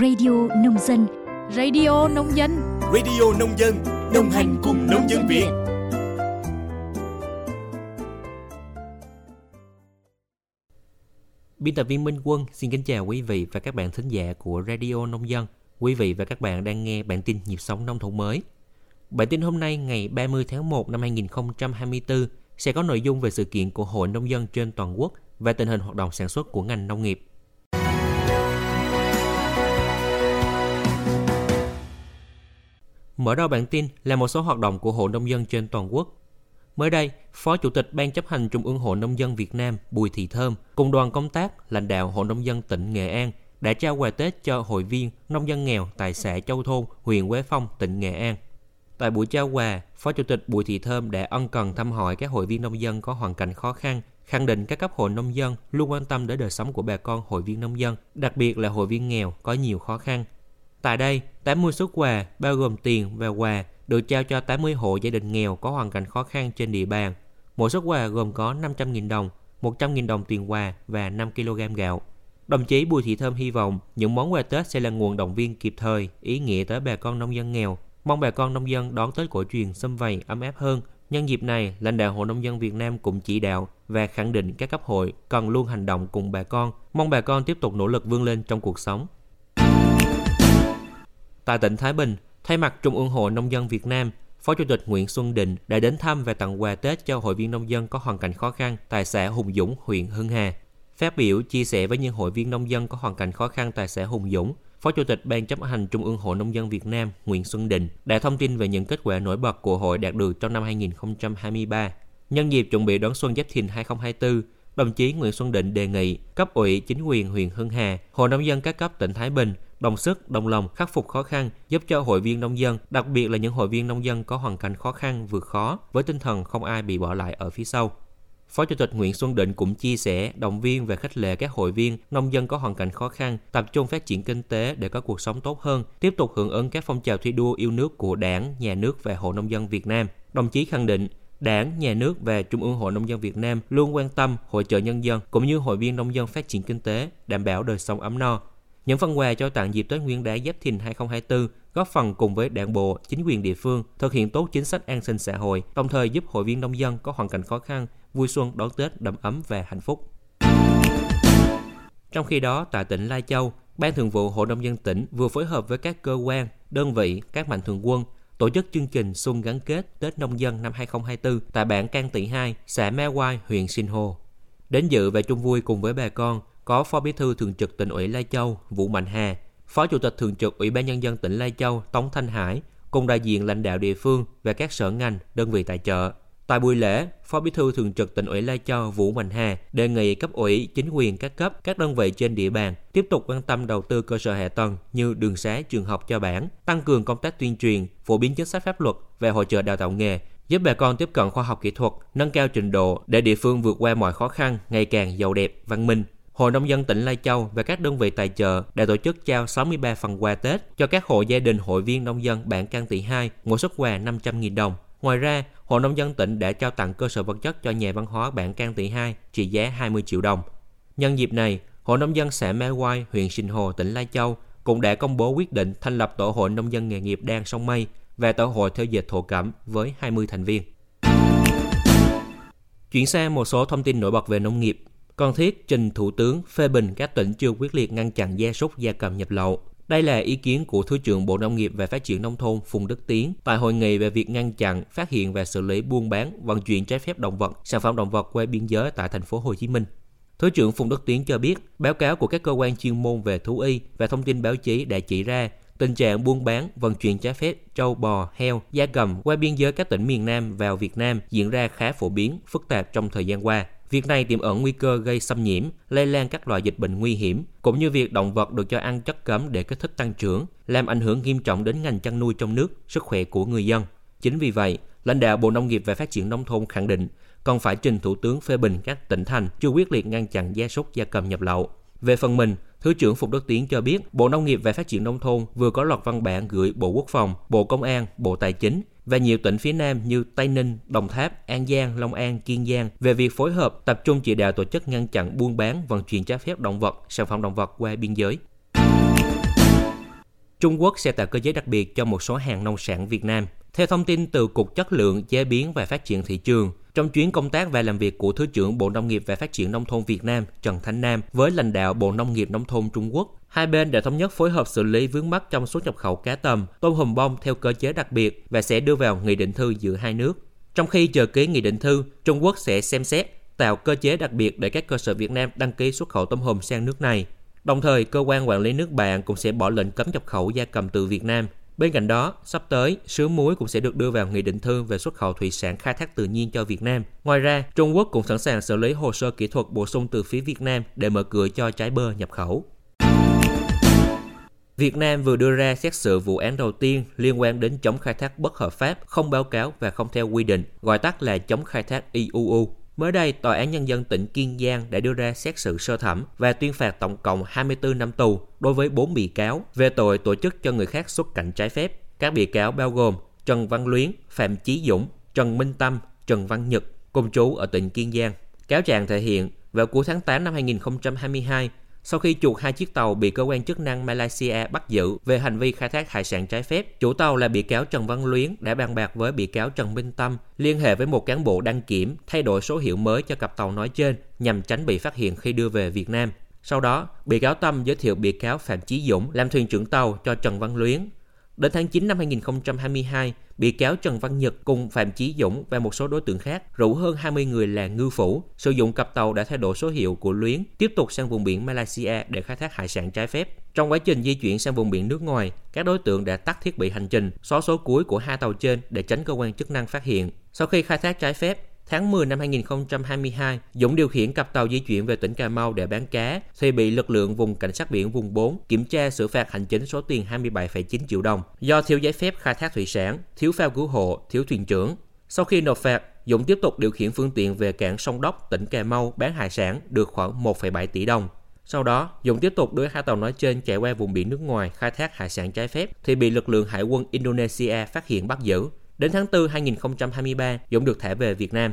Radio Nông Dân Radio Nông Dân Radio Nông Dân Đồng hành cùng nông dân Việt Biên tập viên Minh Quân xin kính chào quý vị và các bạn thính giả của Radio Nông Dân. Quý vị và các bạn đang nghe bản tin nhịp sống nông thôn mới. Bản tin hôm nay ngày 30 tháng 1 năm 2024 sẽ có nội dung về sự kiện của Hội Nông dân trên toàn quốc và tình hình hoạt động sản xuất của ngành nông nghiệp. Mở đầu bản tin là một số hoạt động của Hội Nông dân trên toàn quốc. Mới đây, Phó Chủ tịch Ban chấp hành Trung ương Hội Nông dân Việt Nam Bùi Thị Thơm cùng đoàn công tác lãnh đạo Hội Nông dân tỉnh Nghệ An đã trao quà Tết cho hội viên nông dân nghèo tại xã Châu Thôn, huyện Quế Phong, tỉnh Nghệ An. Tại buổi trao quà, Phó Chủ tịch Bùi Thị Thơm đã ân cần thăm hỏi các hội viên nông dân có hoàn cảnh khó khăn, khẳng định các cấp hội nông dân luôn quan tâm đến đời sống của bà con hội viên nông dân, đặc biệt là hội viên nghèo có nhiều khó khăn. Tại đây, 80 xuất quà bao gồm tiền và quà được trao cho 80 hộ gia đình nghèo có hoàn cảnh khó khăn trên địa bàn. Mỗi xuất quà gồm có 500.000 đồng, 100.000 đồng tiền quà và 5 kg gạo. Đồng chí Bùi Thị Thơm hy vọng những món quà Tết sẽ là nguồn động viên kịp thời, ý nghĩa tới bà con nông dân nghèo. Mong bà con nông dân đón Tết cổ truyền xâm vầy ấm áp hơn. Nhân dịp này, lãnh đạo Hội Nông dân Việt Nam cũng chỉ đạo và khẳng định các cấp hội cần luôn hành động cùng bà con. Mong bà con tiếp tục nỗ lực vươn lên trong cuộc sống. Tại tỉnh Thái Bình, thay mặt Trung ương Hội Nông dân Việt Nam, Phó Chủ tịch Nguyễn Xuân Định đã đến thăm và tặng quà Tết cho hội viên nông dân có hoàn cảnh khó khăn tại xã Hùng Dũng, huyện Hưng Hà. Phát biểu chia sẻ với những hội viên nông dân có hoàn cảnh khó khăn tại xã Hùng Dũng, Phó Chủ tịch Ban chấp hành Trung ương Hội Nông dân Việt Nam Nguyễn Xuân Định đã thông tin về những kết quả nổi bật của hội đạt được trong năm 2023. Nhân dịp chuẩn bị đón xuân Giáp Thìn 2024, đồng chí Nguyễn Xuân Định đề nghị cấp ủy chính quyền huyện Hưng Hà, Hội nông dân các cấp tỉnh Thái Bình đồng sức, đồng lòng khắc phục khó khăn, giúp cho hội viên nông dân, đặc biệt là những hội viên nông dân có hoàn cảnh khó khăn vượt khó với tinh thần không ai bị bỏ lại ở phía sau. Phó Chủ tịch Nguyễn Xuân Định cũng chia sẻ, động viên và khích lệ các hội viên, nông dân có hoàn cảnh khó khăn, tập trung phát triển kinh tế để có cuộc sống tốt hơn, tiếp tục hưởng ứng các phong trào thi đua yêu nước của Đảng, Nhà nước và Hội Nông dân Việt Nam. Đồng chí khẳng định, Đảng, Nhà nước và Trung ương Hội Nông dân Việt Nam luôn quan tâm hỗ trợ nhân dân cũng như hội viên nông dân phát triển kinh tế, đảm bảo đời sống ấm no, những phần quà cho tặng dịp Tết Nguyên đán Giáp Thìn 2024 góp phần cùng với đảng bộ, chính quyền địa phương thực hiện tốt chính sách an sinh xã hội, đồng thời giúp hội viên nông dân có hoàn cảnh khó khăn vui xuân đón Tết đầm ấm và hạnh phúc. Trong khi đó, tại tỉnh Lai Châu, Ban Thường vụ Hội nông dân tỉnh vừa phối hợp với các cơ quan, đơn vị, các mạnh thường quân tổ chức chương trình xuân gắn kết Tết nông dân năm 2024 tại bản Can Tị 2, xã Me Quai, huyện Sinh Hồ. Đến dự và chung vui cùng với bà con, có Phó Bí thư Thường trực tỉnh ủy Lai Châu Vũ Mạnh Hà, Phó Chủ tịch Thường trực Ủy ban Nhân dân tỉnh Lai Châu Tống Thanh Hải cùng đại diện lãnh đạo địa phương và các sở ngành, đơn vị tài trợ. Tại buổi lễ, Phó Bí thư Thường trực tỉnh ủy Lai Châu Vũ Mạnh Hà đề nghị cấp ủy, chính quyền các cấp, các đơn vị trên địa bàn tiếp tục quan tâm đầu tư cơ sở hạ tầng như đường xá, trường học cho bản, tăng cường công tác tuyên truyền, phổ biến chính sách pháp luật về hỗ trợ đào tạo nghề, giúp bà con tiếp cận khoa học kỹ thuật, nâng cao trình độ để địa phương vượt qua mọi khó khăn, ngày càng giàu đẹp, văn minh, Hội Nông dân tỉnh Lai Châu và các đơn vị tài trợ đã tổ chức trao 63 phần quà Tết cho các hộ gia đình hội viên nông dân bản Can Tị 2, mỗi suất quà 500.000 đồng. Ngoài ra, Hội Nông dân tỉnh đã trao tặng cơ sở vật chất cho nhà văn hóa bản Can Tị 2 trị giá 20 triệu đồng. Nhân dịp này, Hội Nông dân xã Mê Quai, huyện Sinh Hồ, tỉnh Lai Châu cũng đã công bố quyết định thành lập Tổ hội Nông dân nghề nghiệp Đan Sông Mây và Tổ hội theo dệt thổ cẩm với 20 thành viên. Chuyển sang một số thông tin nổi bật về nông nghiệp còn thiết trình Thủ tướng phê bình các tỉnh chưa quyết liệt ngăn chặn gia súc gia cầm nhập lậu. Đây là ý kiến của Thứ trưởng Bộ Nông nghiệp và Phát triển Nông thôn Phùng Đức Tiến tại hội nghị về việc ngăn chặn, phát hiện và xử lý buôn bán, vận chuyển trái phép động vật, sản phẩm động vật qua biên giới tại thành phố Hồ Chí Minh. Thứ trưởng Phùng Đức Tiến cho biết, báo cáo của các cơ quan chuyên môn về thú y và thông tin báo chí đã chỉ ra tình trạng buôn bán, vận chuyển trái phép trâu bò, heo, gia cầm qua biên giới các tỉnh miền Nam vào Việt Nam diễn ra khá phổ biến, phức tạp trong thời gian qua. Việc này tiềm ẩn nguy cơ gây xâm nhiễm, lây lan các loại dịch bệnh nguy hiểm, cũng như việc động vật được cho ăn chất cấm để kích thích tăng trưởng, làm ảnh hưởng nghiêm trọng đến ngành chăn nuôi trong nước, sức khỏe của người dân. Chính vì vậy, lãnh đạo Bộ Nông nghiệp và Phát triển Nông thôn khẳng định còn phải trình Thủ tướng phê bình các tỉnh thành chưa quyết liệt ngăn chặn gia súc gia cầm nhập lậu. Về phần mình, Thứ trưởng Phục Đức Tiến cho biết, Bộ Nông nghiệp và Phát triển Nông thôn vừa có loạt văn bản gửi Bộ Quốc phòng, Bộ Công an, Bộ Tài chính và nhiều tỉnh phía Nam như Tây Ninh, Đồng Tháp, An Giang, Long An, Kiên Giang về việc phối hợp tập trung chỉ đạo tổ chức ngăn chặn buôn bán, vận chuyển trái phép động vật, sản phẩm động vật qua biên giới. Trung Quốc sẽ tạo cơ chế đặc biệt cho một số hàng nông sản Việt Nam. Theo thông tin từ Cục Chất lượng, Chế biến và Phát triển Thị trường, trong chuyến công tác và làm việc của Thứ trưởng Bộ Nông nghiệp và Phát triển Nông thôn Việt Nam Trần Thanh Nam với lãnh đạo Bộ Nông nghiệp Nông thôn Trung Quốc, hai bên đã thống nhất phối hợp xử lý vướng mắc trong xuất nhập khẩu cá tầm, tôm hùm bông theo cơ chế đặc biệt và sẽ đưa vào nghị định thư giữa hai nước. Trong khi chờ ký nghị định thư, Trung Quốc sẽ xem xét tạo cơ chế đặc biệt để các cơ sở Việt Nam đăng ký xuất khẩu tôm hùm sang nước này. Đồng thời, cơ quan quản lý nước bạn cũng sẽ bỏ lệnh cấm nhập khẩu gia cầm từ Việt Nam. Bên cạnh đó, sắp tới, sứa muối cũng sẽ được đưa vào nghị định thư về xuất khẩu thủy sản khai thác tự nhiên cho Việt Nam. Ngoài ra, Trung Quốc cũng sẵn sàng xử lý hồ sơ kỹ thuật bổ sung từ phía Việt Nam để mở cửa cho trái bơ nhập khẩu. Việt Nam vừa đưa ra xét xử vụ án đầu tiên liên quan đến chống khai thác bất hợp pháp, không báo cáo và không theo quy định, gọi tắt là chống khai thác IUU. Mới đây, Tòa án Nhân dân tỉnh Kiên Giang đã đưa ra xét xử sơ thẩm và tuyên phạt tổng cộng 24 năm tù đối với 4 bị cáo về tội tổ chức cho người khác xuất cảnh trái phép. Các bị cáo bao gồm Trần Văn Luyến, Phạm Chí Dũng, Trần Minh Tâm, Trần Văn Nhật, cùng chú ở tỉnh Kiên Giang. Cáo trạng thể hiện, vào cuối tháng 8 năm 2022, sau khi chuột hai chiếc tàu bị cơ quan chức năng Malaysia bắt giữ về hành vi khai thác hải sản trái phép, chủ tàu là bị cáo Trần Văn Luyến đã bàn bạc với bị cáo Trần Minh Tâm liên hệ với một cán bộ đăng kiểm thay đổi số hiệu mới cho cặp tàu nói trên nhằm tránh bị phát hiện khi đưa về Việt Nam. Sau đó, bị cáo Tâm giới thiệu bị cáo Phạm Chí Dũng làm thuyền trưởng tàu cho Trần Văn Luyến. Đến tháng 9 năm 2022, bị cáo Trần Văn Nhật cùng Phạm Chí Dũng và một số đối tượng khác rủ hơn 20 người là ngư phủ sử dụng cặp tàu đã thay đổi số hiệu của Luyến tiếp tục sang vùng biển Malaysia để khai thác hải sản trái phép. Trong quá trình di chuyển sang vùng biển nước ngoài, các đối tượng đã tắt thiết bị hành trình, xóa số cuối của hai tàu trên để tránh cơ quan chức năng phát hiện. Sau khi khai thác trái phép, Tháng 10 năm 2022, Dũng điều khiển cặp tàu di chuyển về tỉnh Cà Mau để bán cá thì bị lực lượng vùng cảnh sát biển vùng 4 kiểm tra xử phạt hành chính số tiền 27,9 triệu đồng do thiếu giấy phép khai thác thủy sản, thiếu phao cứu hộ, thiếu thuyền trưởng. Sau khi nộp phạt, Dũng tiếp tục điều khiển phương tiện về cảng sông Đốc, tỉnh Cà Mau bán hải sản được khoảng 1,7 tỷ đồng. Sau đó, Dũng tiếp tục đưa hai tàu nói trên chạy qua vùng biển nước ngoài khai thác hải sản trái phép thì bị lực lượng hải quân Indonesia phát hiện bắt giữ. Đến tháng 4 2023, Dũng được thả về Việt Nam.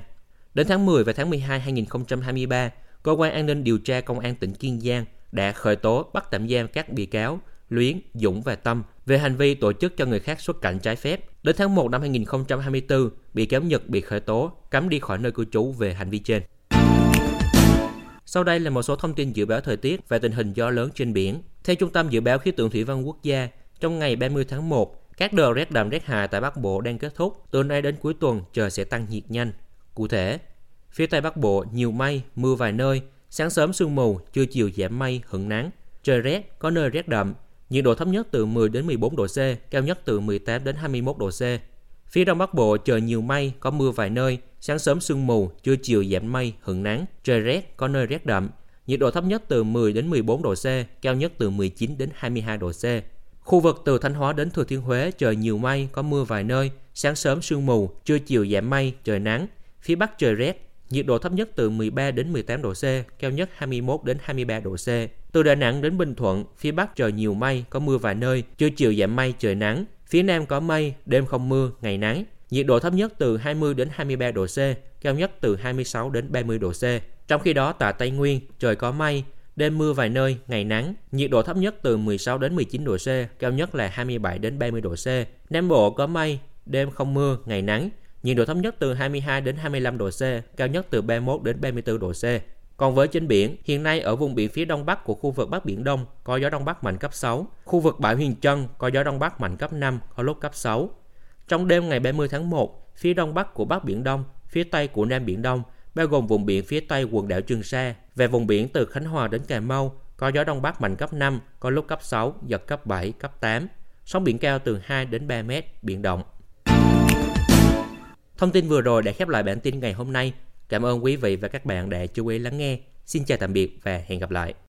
Đến tháng 10 và tháng 12 2023, Cơ quan An ninh điều tra Công an tỉnh Kiên Giang đã khởi tố bắt tạm giam các bị cáo Luyến, Dũng và Tâm về hành vi tổ chức cho người khác xuất cảnh trái phép. Đến tháng 1 năm 2024, bị cáo Nhật bị khởi tố, cấm đi khỏi nơi cư trú về hành vi trên. Sau đây là một số thông tin dự báo thời tiết và tình hình gió lớn trên biển. Theo Trung tâm Dự báo Khí tượng Thủy văn Quốc gia, trong ngày 30 tháng 1, các đợt rét đậm rét hại tại Bắc Bộ đang kết thúc. Từ nay đến cuối tuần, trời sẽ tăng nhiệt nhanh. Cụ thể, phía Tây Bắc Bộ nhiều mây, mưa vài nơi, sáng sớm sương mù, trưa chiều giảm mây, hửng nắng. Trời rét, có nơi rét đậm, nhiệt độ thấp nhất từ 10 đến 14 độ C, cao nhất từ 18 đến 21 độ C. Phía Đông Bắc Bộ trời nhiều mây, có mưa vài nơi, sáng sớm sương mù, trưa chiều giảm mây, hửng nắng, trời rét, có nơi rét đậm. Nhiệt độ thấp nhất từ 10 đến 14 độ C, cao nhất từ 19 đến 22 độ C. Khu vực từ Thanh Hóa đến Thừa Thiên Huế trời nhiều mây, có mưa vài nơi, sáng sớm sương mù, trưa chiều giảm mây, trời nắng. Phía Bắc trời rét, nhiệt độ thấp nhất từ 13 đến 18 độ C, cao nhất 21 đến 23 độ C. Từ Đà Nẵng đến Bình Thuận, phía Bắc trời nhiều mây, có mưa vài nơi, trưa chiều giảm mây, trời nắng. Phía Nam có mây, đêm không mưa, ngày nắng. Nhiệt độ thấp nhất từ 20 đến 23 độ C, cao nhất từ 26 đến 30 độ C. Trong khi đó tại Tây Nguyên, trời có mây, đêm mưa vài nơi, ngày nắng, nhiệt độ thấp nhất từ 16 đến 19 độ C, cao nhất là 27 đến 30 độ C. Nam Bộ có mây, đêm không mưa, ngày nắng, nhiệt độ thấp nhất từ 22 đến 25 độ C, cao nhất từ 31 đến 34 độ C. Còn với trên biển, hiện nay ở vùng biển phía đông bắc của khu vực Bắc Biển Đông có gió đông bắc mạnh cấp 6, khu vực bãi Huyền Trân có gió đông bắc mạnh cấp 5, có lúc cấp 6. Trong đêm ngày 30 tháng 1, phía đông bắc của Bắc Biển Đông, phía tây của Nam Biển Đông, bao gồm vùng biển phía tây quần đảo Trường Sa và vùng biển từ Khánh Hòa đến Cà Mau có gió đông bắc mạnh cấp 5, có lúc cấp 6, giật cấp 7, cấp 8. Sóng biển cao từ 2 đến 3 mét, biển động. Thông tin vừa rồi đã khép lại bản tin ngày hôm nay. Cảm ơn quý vị và các bạn đã chú ý lắng nghe. Xin chào tạm biệt và hẹn gặp lại.